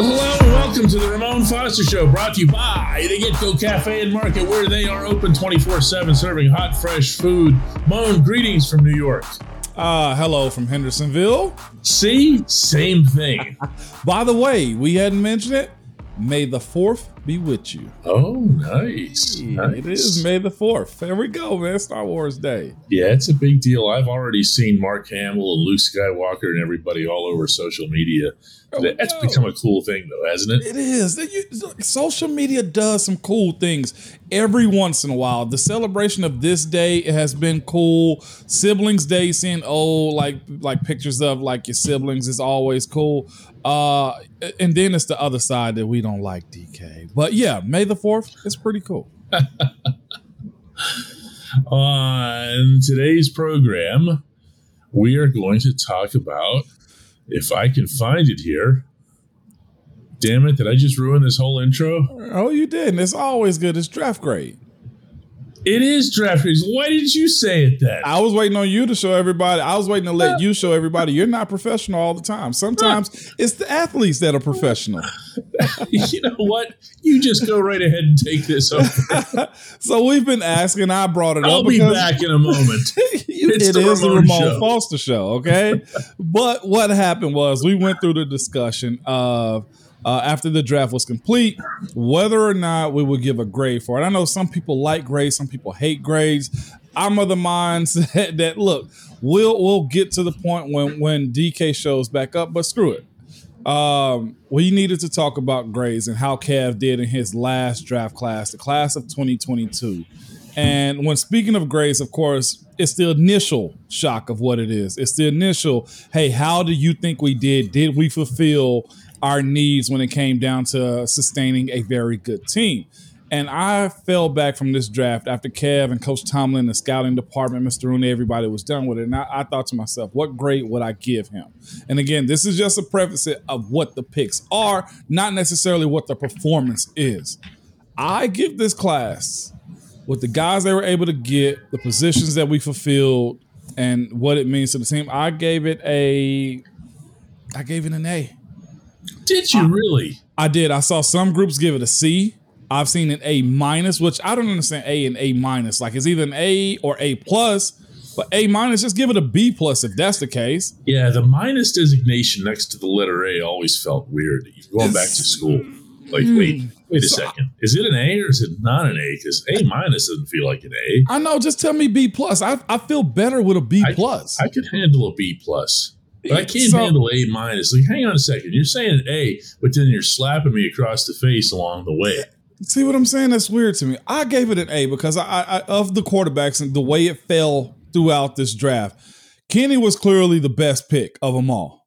Well, hello and welcome to the Ramon Foster Show, brought to you by the Get Go Cafe and Market, where they are open 24 7, serving hot, fresh food. Moan, greetings from New York. Uh, hello from Hendersonville. See, same thing. By the way, we hadn't mentioned it. May the 4th be with you. Oh, nice. nice. It is May the 4th. There we go, man. Star Wars Day. Yeah, it's a big deal. I've already seen Mark Hamill and Luke Skywalker and everybody all over social media Oh, That's no. become a cool thing, though, hasn't it? It is. social media does some cool things every once in a while. The celebration of this day has been cool. Siblings Day, seeing old like like pictures of like your siblings is always cool. Uh, and then it's the other side that we don't like, DK. But yeah, May the Fourth is pretty cool. On today's program, we are going to talk about if I can find it here. Damn it, did I just ruin this whole intro? Oh, you did. And it's always good. It's draft grade. It is draft grades. Why didn't you say it then? I was waiting on you to show everybody. I was waiting to let you show everybody you're not professional all the time. Sometimes it's the athletes that are professional. you know what? You just go right ahead and take this over. so we've been asking. I brought it I'll up. I'll be back in a moment. it's it the, is Ramon the Ramon show. Foster show. Okay, but what happened was we went through the discussion of uh, after the draft was complete, whether or not we would give a grade for it. I know some people like grades, some people hate grades. I'm of the minds that, look, we'll we'll get to the point when when DK shows back up, but screw it. Um, we needed to talk about grades and how Kev did in his last draft class, the class of 2022. And when speaking of grades, of course, it's the initial shock of what it is. It's the initial, hey, how do you think we did? Did we fulfill our needs when it came down to sustaining a very good team. And I fell back from this draft after Kev and Coach Tomlin, the scouting department, Mr. Rooney, everybody was done with it. And I, I, thought to myself, what grade would I give him? And again, this is just a preface of what the picks are, not necessarily what the performance is. I give this class with the guys they were able to get, the positions that we fulfilled, and what it means to the team. I gave it a, I gave it an A. Did you I, really? I did. I saw some groups give it a C. I've seen an A minus, which I don't understand A and A minus. Like it's either an A or A plus, but A minus, just give it a B plus if that's the case. Yeah, the minus designation next to the letter A always felt weird. You're going back to school. Like, mm, wait, wait a so second. Is it an A or is it not an A? Because A minus doesn't feel like an A. I know. Just tell me B plus. I, I feel better with a B plus. I, I could handle a B plus. But I can't so, handle A minus. Like, hang on a second. You're saying A, but then you're slapping me across the face along the way. See what I'm saying? That's weird to me. I gave it an A because I, I of the quarterbacks and the way it fell throughout this draft. Kenny was clearly the best pick of them all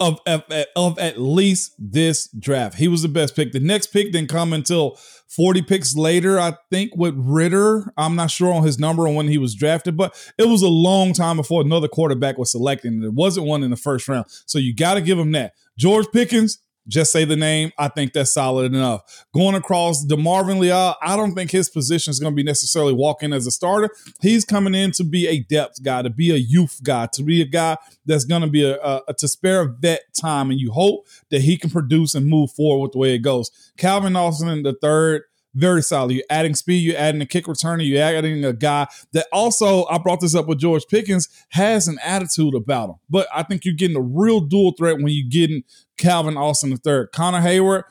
of, of, of at least this draft. He was the best pick. The next pick didn't come until 40 picks later, I think, with Ridder. I'm not sure on his number on when he was drafted, but it was a long time before another quarterback was selected. And there wasn't one in the first round. So you got to give him that. George Pickens, just say the name. I think that's solid enough. Going across DeMarvin Leal, I don't think his position is going to be necessarily walking as a starter. He's coming in to be a depth guy, to be a youth guy, to be a guy that's going to be a, a, a to spare vet time, and you hope that he can produce and move forward with the way it goes. Calvin Austin, the third very solid. You're adding speed, you're adding a kick returner, you're adding a guy that also, I brought this up with George Pickens, has an attitude about him. But I think you're getting a real dual threat when you're getting Calvin Austin third. Connor Heyward,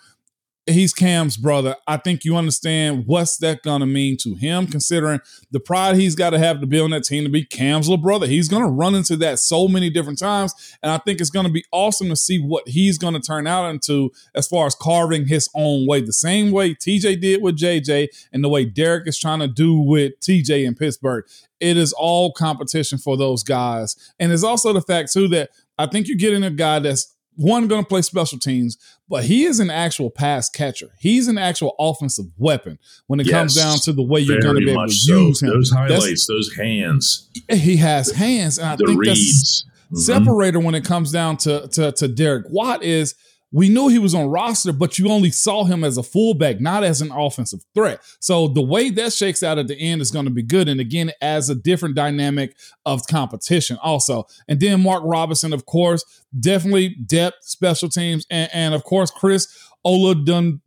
he's Cam's brother. I think you understand what's that to mean to him, considering the pride he's got to have to be on that team to be Cam's little brother. He's to run into that so many different times. And I think it's to be awesome to see what he's to turn out into as far as carving his own way, the same way TJ did with JJ and the way Derek is trying to do with TJ in Pittsburgh. It is all competition for those guys. And it's also the fact, too, that I think you're getting a guy that's one going to play special teams, but he is an actual pass catcher. He's an actual offensive weapon when it yes, comes down to the way you're going to be able to so. use him. Those highlights, That's, those hands. He has hands, and I the think reads. that's mm-hmm. separator when it comes down to, to to Derek Watt is we knew he was on roster, but you only saw him as a fullback, not as an offensive threat. So the way that shakes out at the end is going to be good. And again, as a different dynamic of competition also. And then Mark Robinson, of course, definitely depth, special teams, and, and of course, Chris Oladokun,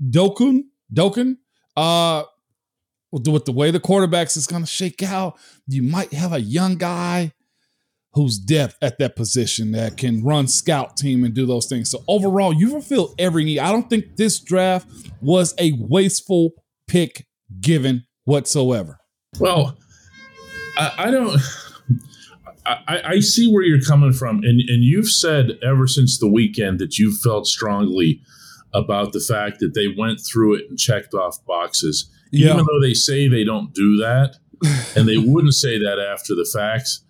Dokun, uh, with the way the quarterbacks is going to shake out, you might have a young guy who's depth at that position that can run scout team and do those things. So overall, you fulfill every need. I don't think this draft was a wasteful pick given whatsoever. Well, I, I don't. I, I, see where you're coming from, and, and you've said ever since the weekend that you felt strongly about the fact that they went through it and checked off boxes, yeah. even though they say they don't do that, and they wouldn't say that after the facts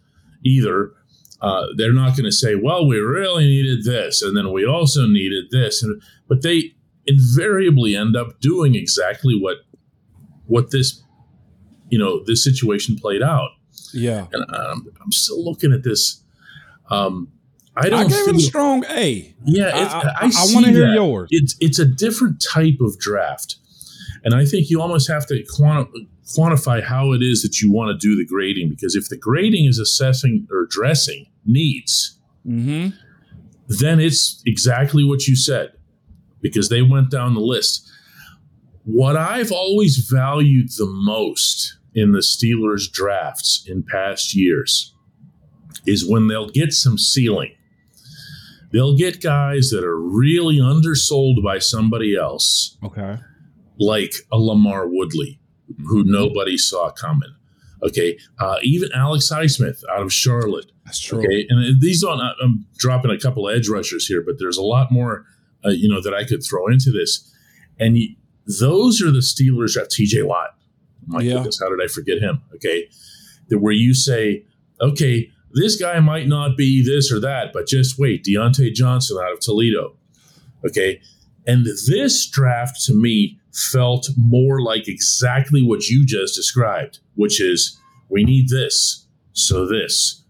either. Uh, they're not going to say, "Well, we really needed this, and then we also needed this," and, but they invariably end up doing exactly what what this you know this situation played out. Yeah, and I'm, I'm still looking at this. Um, I don't. I gave feel, it a strong A. Yeah, I, I, I, I want to hear yours. It's it's a different type of draft, and I think you almost have to quanti- quantify how it is that you want to do the grading because if the grading is assessing or addressing needs, mm-hmm. then it's exactly what you said because they went down the list. What I've always valued the most in the Steelers drafts in past years is when they'll get some ceiling. They'll get guys that are really undersold by somebody else. Okay. Like a LaMarr Woodley who nobody saw coming. Okay, uh, even Alex Highsmith out of Charlotte. That's true. Okay, and these on I'm dropping a couple edge rushers here, but there's a lot more, uh, you know, that I could throw into this. And those are the Steelers at T.J. Watt. My yeah. goodness, how did I forget him? Okay, that where you say, okay, this guy might not be this or that, but just wait, Diontae Johnson out of Toledo. Okay, and this draft to me felt more like exactly what you just described, which is we need this, so this.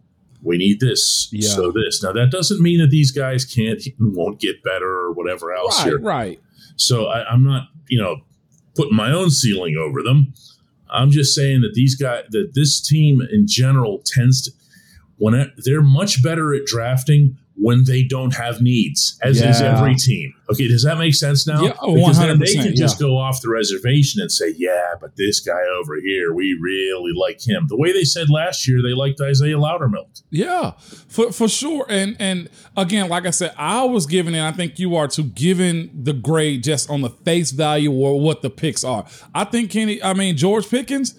We need this, yeah. so this. Now that doesn't mean that these guys can't won't get better or whatever else right, here. Right. So I, I'm not, you know, putting my own ceiling over them. I'm just saying that these guys, that this team in general tends to, when they're much better at drafting when they don't have needs, as yeah. is every team. Okay, does that make sense now? Yeah, oh, because then they can just go off the reservation and say, "Yeah, but this guy over here, we really like him." The way they said last year, they liked Isaiah Loudermilk. Yeah, for for sure. And and again, like I said, I was giving it. I think you are to giving the grade just on the face value or what the picks are. I think Kenny. I mean George Pickens,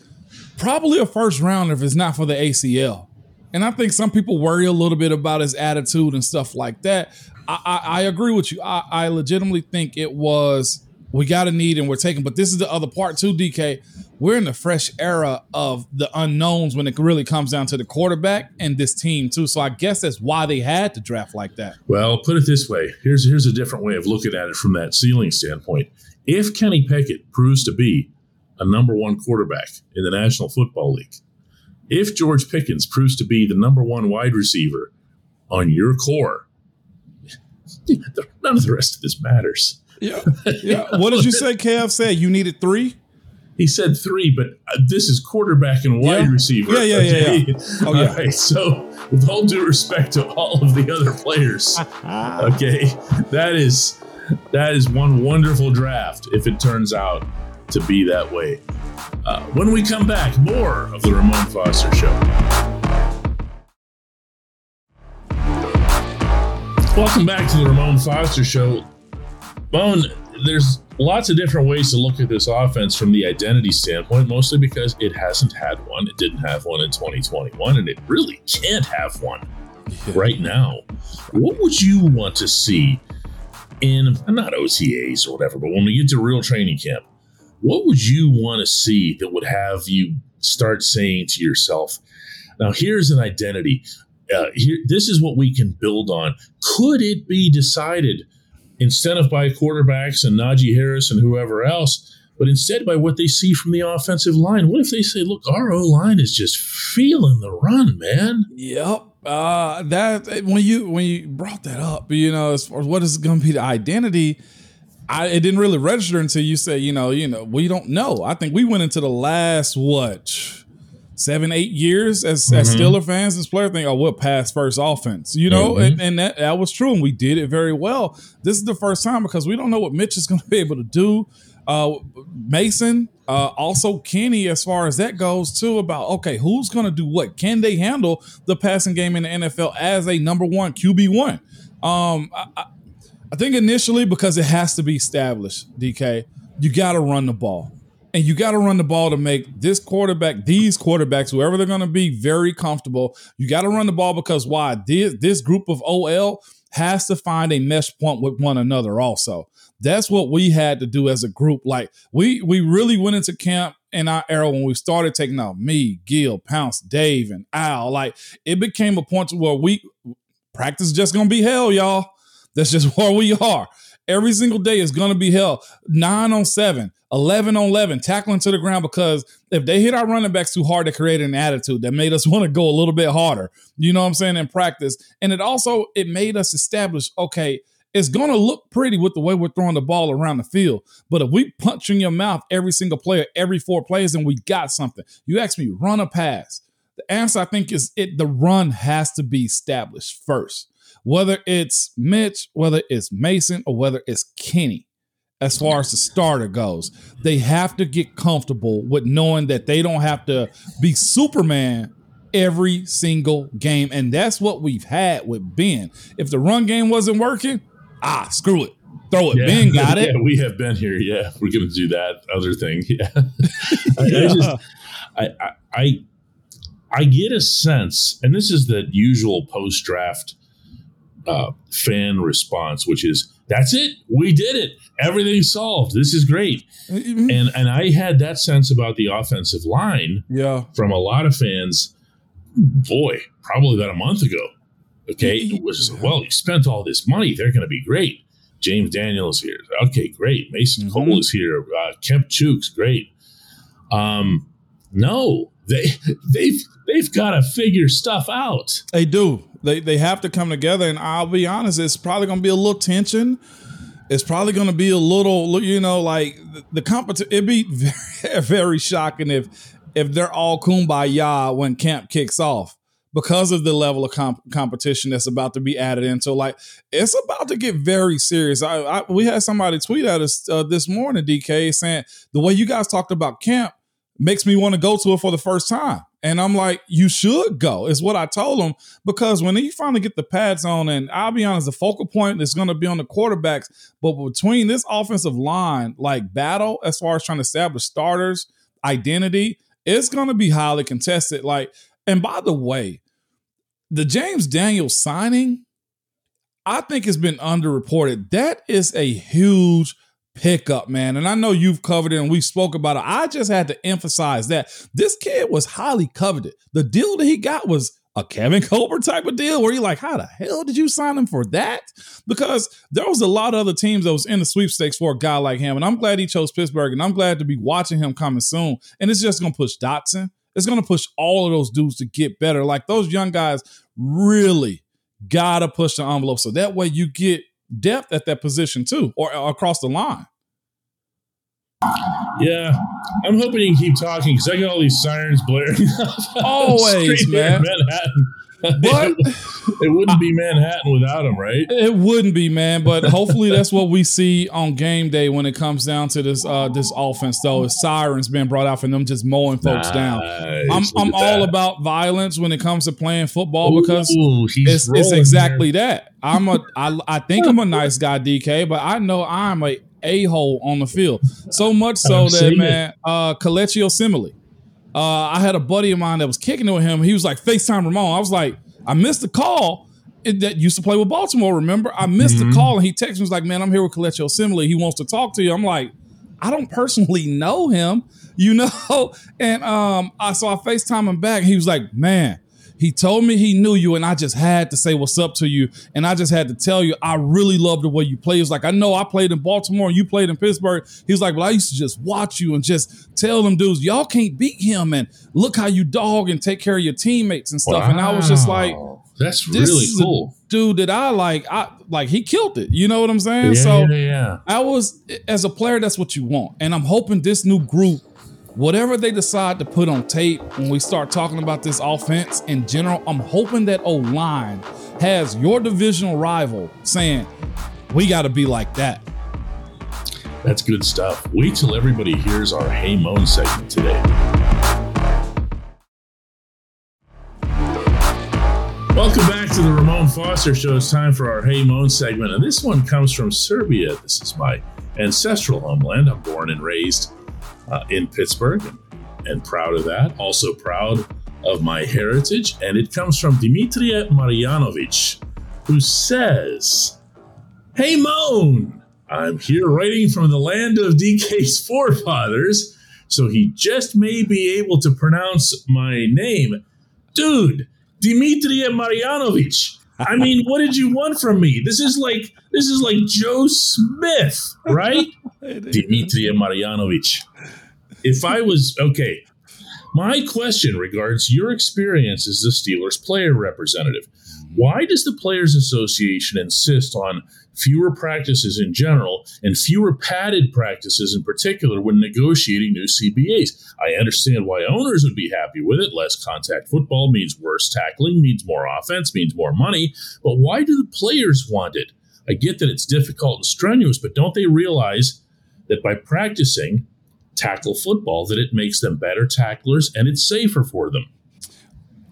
probably a first rounder if it's not for the ACL. And I think some people worry a little bit about his attitude and stuff like that. I, I, I agree with you. I, I legitimately think it was we got a need and we're taking. But this is the other part too, DK. We're in the fresh era of the unknowns when it really comes down to the quarterback and this team too. So I guess that's why they had to draft like that. Well, put it this way: here's here's a different way of looking at it from that ceiling standpoint. If Kenny Pickett proves to be a number one quarterback in the National Football League, if George Pickens proves to be the number one wide receiver on your core, none of the rest of this matters. Yeah. Yeah. what did you say, Kev said? You needed three? He said three, but uh, this is quarterback and wide yeah. receiver. Yeah, yeah, yeah. yeah. Oh, yeah. All right. So, with all due respect to all of the other players, okay, that is that is one wonderful draft if it turns out to be that way. Uh, when we come back, more of the Ramon Foster Show. Welcome back to the Ramon Foster Show. Bone, there's lots of different ways to look at this offense from the identity standpoint, mostly because it hasn't had one. It didn't have one in 2021, and it really can't have one right now. What would you want to see in, not OTAs or whatever, but when we get to real training camp? What would you want to see that would have you start saying to yourself, now here's an identity. Uh, here, this is what we can build on. Could it be decided instead of by quarterbacks and Najee Harris and whoever else, but instead by what they see from the offensive line? What if they say, look, our O line is just feeling the run, man? Yep. Uh, that when you when you brought that up, you know, as far as what is going to be the identity, I it didn't really register until you said, you know, you know, we don't know. I think we went into the last what seven, eight years as, mm-hmm. as Steeler fans and player think, oh, we'll pass first offense, you know, mm-hmm. and, and that, that was true. And we did it very well. This is the first time because we don't know what Mitch is going to be able to do. Uh, Mason, uh, also Kenny, as far as that goes, too, about okay, who's going to do what? Can they handle the passing game in the NFL as a number one QB one? Um, I, I think initially because it has to be established, DK, you got to run the ball. And you got to run the ball to make this quarterback, these quarterbacks, whoever they're going to be, very comfortable. You got to run the ball because why? This, this group of OL has to find a mesh point with one another also. That's what we had to do as a group. Like we we really went into camp in our era when we started taking out me, Gil, Pounce, Dave, and Al. Like it became a point to where we practice just gonna be hell, y'all. That's just where we are. Every single day is going to be hell. Nine on seven, 11 on 11, tackling to the ground because if they hit our running backs too hard, they created an attitude that made us want to go a little bit harder. You know what I'm saying? In practice. And it also, it made us establish, okay, it's going to look pretty with the way we're throwing the ball around the field. But if we punch in your mouth every single player, every four plays, and we got something. You ask me, run a pass. The answer I think is it the run has to be established first whether it's Mitch, whether it's Mason, or whether it's Kenny, as far as the starter goes, they have to get comfortable with knowing that they don't have to be Superman every single game. And that's what we've had with Ben. If the run game wasn't working, ah, screw it. Throw it. Yeah, ben got it. Yeah, we have been here. Yeah, we're going to do that other thing. Yeah. Yeah. I, just, I, I, I get a sense, and this is the usual post draft uh, fan response, which is that's it, we did it, everything's solved. This is great, mm-hmm. and and I had that sense about the offensive line, yeah, from a lot of fans. Boy, probably about a month ago. Okay, it was well, you spent all this money; they're going to be great. James Daniels here. Okay, great. Mason mm-hmm. Cole is here. Uh, Kemp Chooks, great. Um, no, they they've they've got to figure stuff out. They do. They they have to come together, and I'll be honest, it's probably going to be a little tension. It's probably going to be a little, you know, like the, the competition. It'd be very very shocking if if they're all kumbaya when camp kicks off because of the level of comp- competition that's about to be added into. Like it's about to get very serious. I, I we had somebody tweet at us uh, this morning, DK, saying the way you guys talked about camp makes me want to go to it for the first time. And I'm like, you should go, is what I told him. Because when you finally get the pads on, and I'll be honest, the focal point is going to be on the quarterbacks. But between this offensive line, like battle, as far as trying to establish starters, identity, it's going to be highly contested. Like, and by the way, the James Daniels signing, I think has been underreported. That is a huge pickup, man. And I know you've covered it and we spoke about it. I just had to emphasize that this kid was highly coveted. The deal that he got was a Kevin Colbert type of deal where you're like, how the hell did you sign him for that? Because there was a lot of other teams that was in the sweepstakes for a guy like him. And I'm glad he chose Pittsburgh and I'm glad to be watching him coming soon. And it's just going to push Dotson. It's going to push all of those dudes to get better. Like those young guys really got to push the envelope. So that way you get depth at that position too, or, across the line. Yeah, I'm hoping you can keep talking because I got all these sirens blaring. Always, man. Manhattan. But it wouldn't be Manhattan without him, right? It wouldn't be, man. But hopefully, that's what we see on game day when it comes down to this uh, this offense. Though, is sirens being brought out for them just mowing folks nice. down. I'm I'm all about violence when it comes to playing football because Ooh, it's, it's exactly that. I'm a I, I think I'm a nice guy, DK, but I know I'm a a hole on the field. So much so that man, uh, Kelechi Osemele uh, I had a buddy of mine that was kicking it with him. He was like, FaceTime Ramon. I was like, I missed the call. It, that used to play with Baltimore, remember? I missed mm-hmm. the call and he texted me, was like, man, I'm here with Kelechi Osemele. He wants to talk to you. I'm like, I don't personally know him, you know? And um, I so I FaceTime him back. he was like, man, he told me he knew you, and I just had to say what's up to you. And I just had to tell you, I really love the way you play. He was like, I know I played in Baltimore and you played in Pittsburgh. He was like, Well, I used to just watch you and just tell them dudes, y'all can't beat him. And look how you dog and take care of your teammates and stuff. Wow. And I was just like, That's really cool. dude that I like, I like he killed it. You know what I'm saying? Yeah, so yeah, yeah. I was as a player, that's what you want. And I'm hoping this new group, whatever they decide to put on tape when we start talking about this offense in general, I'm hoping that O line has your divisional rival saying, We gotta be like that. That's good stuff. Wait till everybody hears our Hey Moan segment today. Welcome back to the Ramon Foster Show. It's time for our Hey Moan segment, and this one comes from Serbia. This is my ancestral homeland. I'm born and raised uh, in Pittsburgh and, proud of that. Also proud of my heritage, and it comes from Dimitrija Marjanovic, who says, Hey Moan, I'm here writing from the land of DK's forefathers, so he just may be able to pronounce my name. Dude, Dimitrija Marjanovic. I mean, what did you want from me? This is like this is like Joe Smith, right? Dimitrija Marjanovic. If I was okay, my question regards your experience as the Steelers player representative. Why does the Players Association insist on fewer practices in general and fewer padded practices in particular when negotiating new CBAs? I understand why owners would be happy with it. Less contact football means worse tackling, means more offense, means more money. But why do the players want it? I get that it's difficult and strenuous, but don't they realize that by practicing tackle football that it makes them better tacklers and it's safer for them?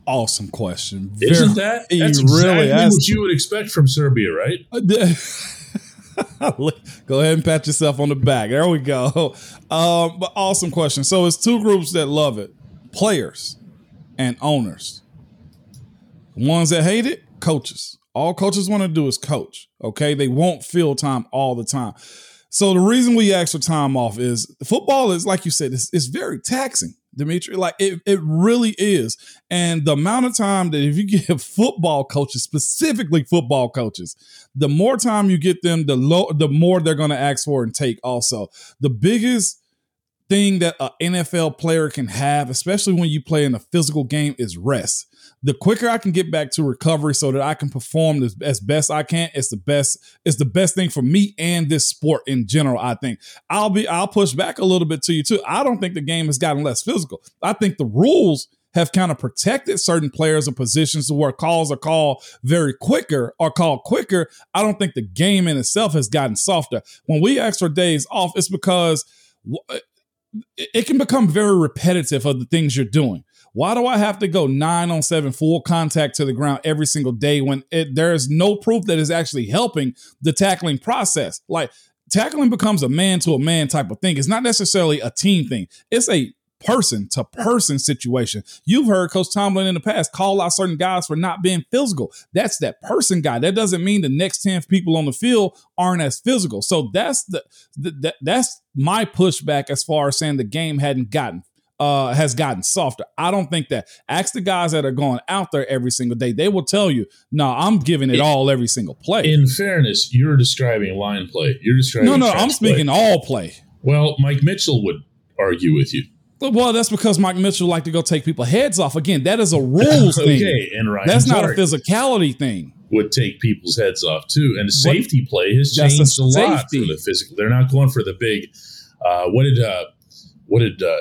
Awesome question. Isn't that? That's really exactly asked- what you would expect from Serbia, right? go ahead and pat yourself on the back. There we go. Um, but awesome question. So it's two groups that love it: players and owners. Ones that hate it, coaches. All coaches want to do is coach. Okay, they won't field time all the time. So the reason we ask for time off is football is like you said, it's, it's very taxing, Dimitri. Like it, it really is. And the amount of time that if you give football coaches, specifically football coaches, the more time you get them, the low, the more they're going to ask for and take. Also, the biggest thing that an NFL player can have, especially when you play in a physical game, is rest. The quicker I can get back to recovery so that I can perform as, as best I can, it's the best. It's the best thing for me and this sport in general. I think I'll be. I'll push back a little bit to you too. I don't think the game has gotten less physical. I think the rules have kind of protected certain players and positions to where calls are called very quicker or called quicker. I don't think the game in itself has gotten softer. When we ask for days off, it's because it it can become very repetitive of the things you're doing. Why do I have to go nine on seven full contact to the ground every single day when it, there is no proof that is actually helping the tackling process? Like tackling becomes a man to a man type of thing. It's not necessarily a team thing. It's a person to person situation. You've heard Coach Tomlin in the past call out certain guys for not being physical. That's that person guy. That doesn't mean the next 10 people on the field aren't as physical. So that's the, the that, that's my pushback as far as saying the game hadn't gotten uh has gotten softer. I don't think that. Ask the guys that are going out there every single day. They will tell you, no, I'm giving it all every single play. In fairness, you're describing line play. You're describing no, no, I'm trench play. speaking all play. Well, Mike Mitchell would argue with you. Well, that's because Mike Mitchell like to go take people heads off. Again, that is a rules thing. okay, and Ryan That's not a physicality thing. would take people's heads off too. And safety play has That's a changed a, lot for the physical. They're not going for the big. Uh, what did uh, what did uh,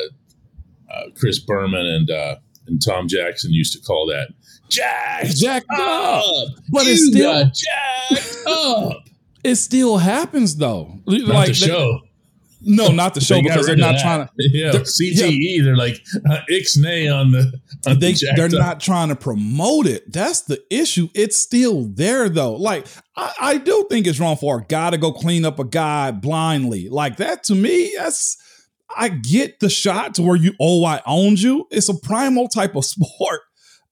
uh, Chris Berman and uh, and Tom Jackson used to call that? Jack, Jacked up. But you it's still jacked up. it still happens though. Not like the they- show. No, not the show They because they're not trying to Yeah, they're- CTE. They're like uh, ixnay on the. On they the they're up. not trying to promote it. That's the issue. It's still there though. Like I, I do think it's wrong for a guy to go clean up a guy blindly. Like that to me, that's I get the shot to where you oh I owned you. It's a primal type of sport,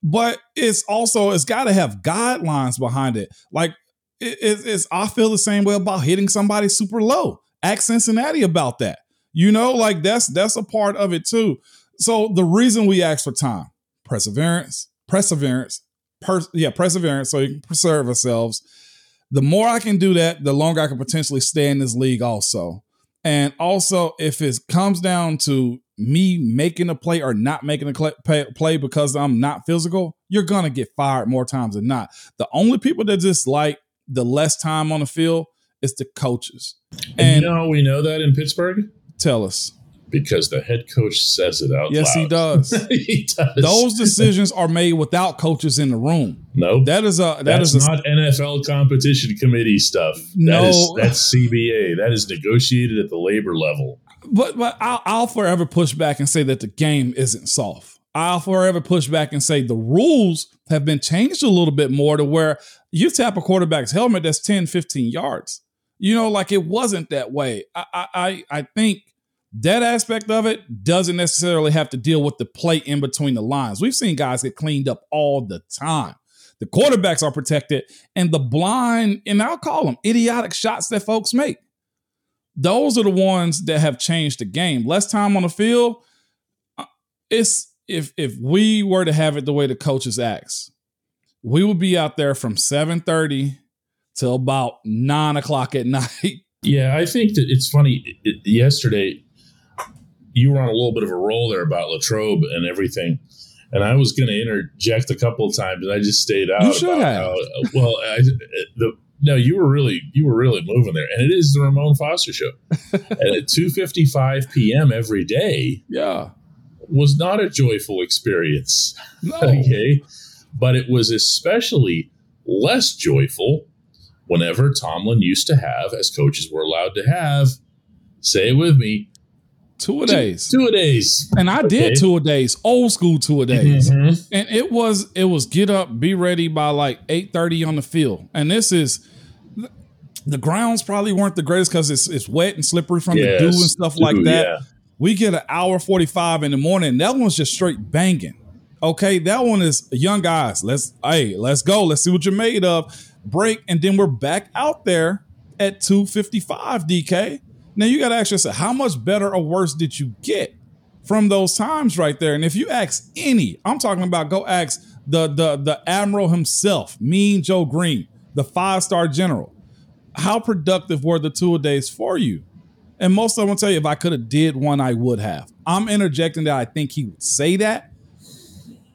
but it's also it's got to have guidelines behind it. Like it, it- it's I feel the same way about hitting somebody super low. Ask Cincinnati about that. You know, like that's that's a part of it too. So the reason we ask for time, perseverance, perseverance, per, yeah, perseverance, so you can preserve ourselves. The more I can do that, the longer I can potentially stay in this league. Also, And also, if it comes down to me making a play or not making a play because I'm not physical, you're gonna get fired more times than not. The only people that just like the less time on the field is the coaches. And, and you know, we know that in Pittsburgh. Tell us because the head coach says it out yes, loud. he does. he does. Those decisions are made without coaches in the room. No, that is a that that's is not NFL competition committee stuff. No, that is, that's CBA. That is negotiated at the labor level. But but I'll, I'll forever push back and say that the game isn't soft. I'll forever push back and say the rules have been changed a little bit more to where you tap a quarterback's helmet that's 10, 15 yards. You know, like it wasn't that way. I I I think that aspect of it doesn't necessarily have to deal with the play in between the lines. We've seen guys get cleaned up all the time. The quarterbacks are protected, and the blind, and I'll call them idiotic shots that folks make. Those are the ones that have changed the game. Less time on the field. Uh, it's if if we were to have it the way the coaches ask, we would be out there from seven thirty till about nine o'clock at night. Yeah, I think that it's funny. Yesterday, you were on a little bit of a roll there about Latrobe and everything. And I was going to interject a couple of times, and I just stayed out. You should have. How, well, I, the no, you were really you were really moving there, and it is the Ramon Foster show. and at two fifty five p.m. every day, yeah, was not a joyful experience. No. okay, but it was especially less joyful whenever Tomlin used to have, as coaches were allowed to have, say it with me, two a days. Two a days. And I okay. did two a days, old school two a days. Mm-hmm. And it was it was get up, be ready by like 8:30 on the field. And this is the grounds probably weren't the greatest because it's it's wet and slippery from yes. the dew and stuff like that. Yeah. We get an hour 45 in the morning. That one's just straight banging. Okay. That one is young guys. Let's hey, let's go. Let's see what you're made of. Break, and then we're back out there at 255 DK. Now you got to ask yourself, how much better or worse did you get from those times right there? And if you ask any, I'm talking about go ask the the the admiral himself, Mean Joe Greene, the five star general. How productive were the two days for you? And most of them tell you if I could have did one, I would have. I'm interjecting that I think he would say that.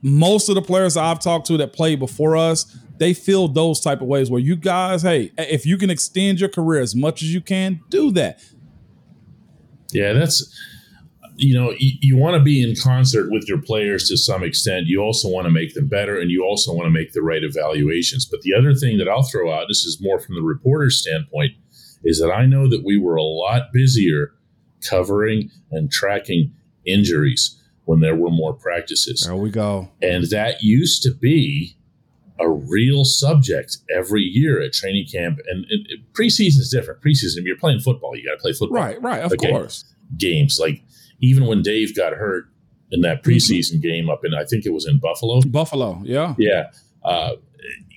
Most of the players I've talked to that played before us, they feel those type of ways where you guys, hey, if you can extend your career as much as you can, do that. Yeah, that's you know you, you want to be in concert with your players to some extent. You also want to make them better, and you also want to make the right evaluations. But the other thing that I'll throw out, this is more from the reporter's standpoint, is that I know that we were a lot busier covering and tracking injuries when there were more practices. There we go. And that used to be a real subject every year at training camp. And, and preseason is different. Preseason, if you're playing football, you got to play football. Right, right, of okay. course. Games like even when Dave got hurt in that mm-hmm. preseason mm-hmm. game up in, I think it was in Buffalo. Buffalo, yeah, yeah. Uh,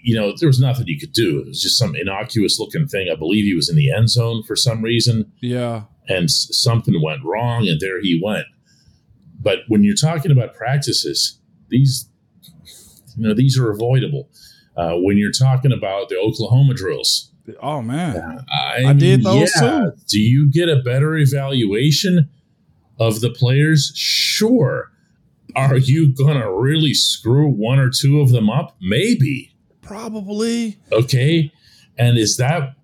you know, there was nothing you could do. It was just some innocuous looking thing. I believe he was in the end zone for some reason. Yeah, and something went wrong, and there he went. But when you're talking about practices, these you know, these are avoidable. Uh, when you're talking about the Oklahoma drills, oh man, I, I did those yeah, too. Do you get a better evaluation of the players? Sure. Are you gonna really screw one or two of them up? Maybe. Probably. Okay. And is that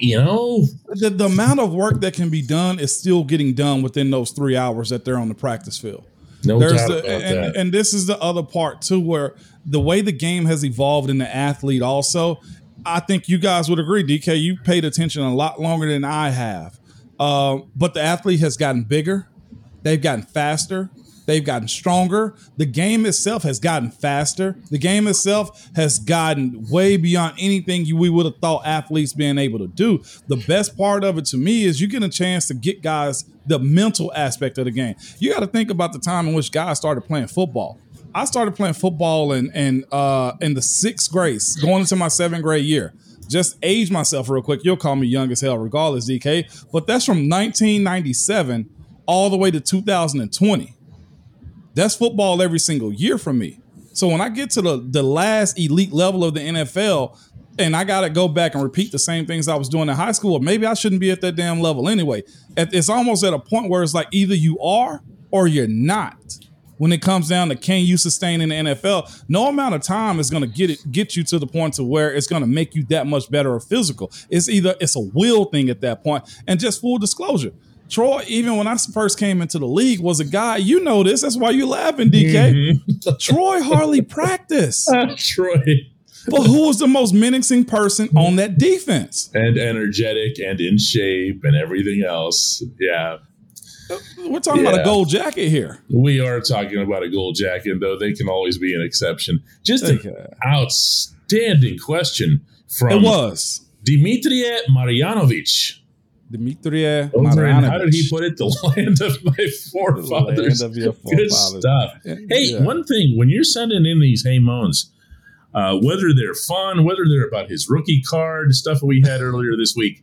you know the, the amount of work that can be done is still getting done within those three hours that they're on the practice field. No There's doubt the, about and, that. and this is the other part too, where the way the game has evolved in the athlete also, I think you guys would agree, DK, you paid attention a lot longer than I have. Uh, but the athlete has gotten bigger, they've gotten faster, They've gotten stronger. The game itself has gotten faster. The game itself has gotten way beyond anything we would have thought athletes being able to do. The best part of it to me is you get a chance to get guys the mental aspect of the game. You got to think about the time in which guys started playing football. I started playing football in in uh, in the sixth grade, going into my seventh grade year. Just age myself real quick. You'll call me young as hell, regardless, DK. But that's from 1997 all the way to 2020. That's football every single year for me. So when I get to the the last elite level of the NFL, and I got to go back and repeat the same things I was doing in high school. Maybe I shouldn't be at that damn level anyway. It's almost at a point where it's like either you are or you're not. When it comes down to can you sustain in the NFL, no amount of time is going to get it get you to the point to where it's going to make you that much better or physical. It's either it's a will thing at that point. And just full disclosure, Troy, even when I first came into the league, was a guy. You know this. That's why you laughing, DK. Mm-hmm. Troy hardly practiced. Troy but who was the most menacing person on that defense? And energetic and in shape and everything else. Yeah. We're talking yeah. about a gold jacket here. We are talking about a gold jacket, though they can always be an exception. Just an outstanding question from it was Dimitri Marjanovic. Dimitri Marjanovic. How did he put it? The land of my forefathers. The land of your forefathers. Good stuff. Hey, yeah. one thing when you're sending in these hey moans, uh, whether they're fun, whether they're about his rookie card, stuff we had earlier this week.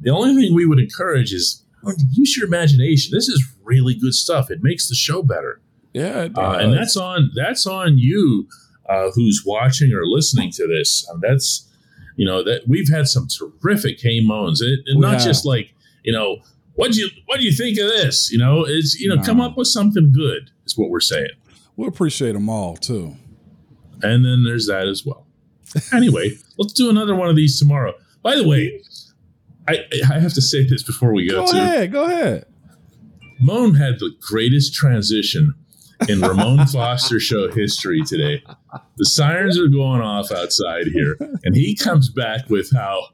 The only thing we would encourage is use your imagination. This is really good stuff. It makes the show better. Yeah, uh, and that's on that's on you uh, who's watching or listening to this. Um, that's you know that we've had some terrific Hey Moans, and, and not have. just like you know what do you what do you think of this? You know, it's you know no. come up with something good is what we're saying. We appreciate them all too. And then there's that as well. Anyway, let's do another one of these tomorrow. By the way, I, I have to say this before we go, go to. ahead, go ahead. Moan had the greatest transition in Ramon Foster show history today. The sirens are going off outside here, and he comes back with how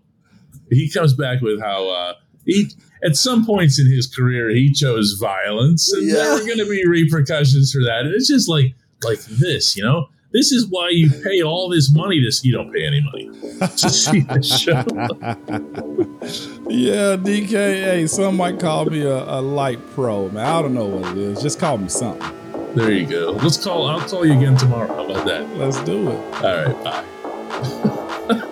he comes back with how uh, he at some points in his career he chose violence, and yeah. there were going to be repercussions for that. And it's just like like this, you know. This is why you pay all this money to you don't pay any money to see the show. yeah, DKA. Some might call me a, a light pro, man. I don't know what it is. Just call me something. There you go. Let's call. I'll call you again tomorrow. How about that? Let's do it. All right. Bye.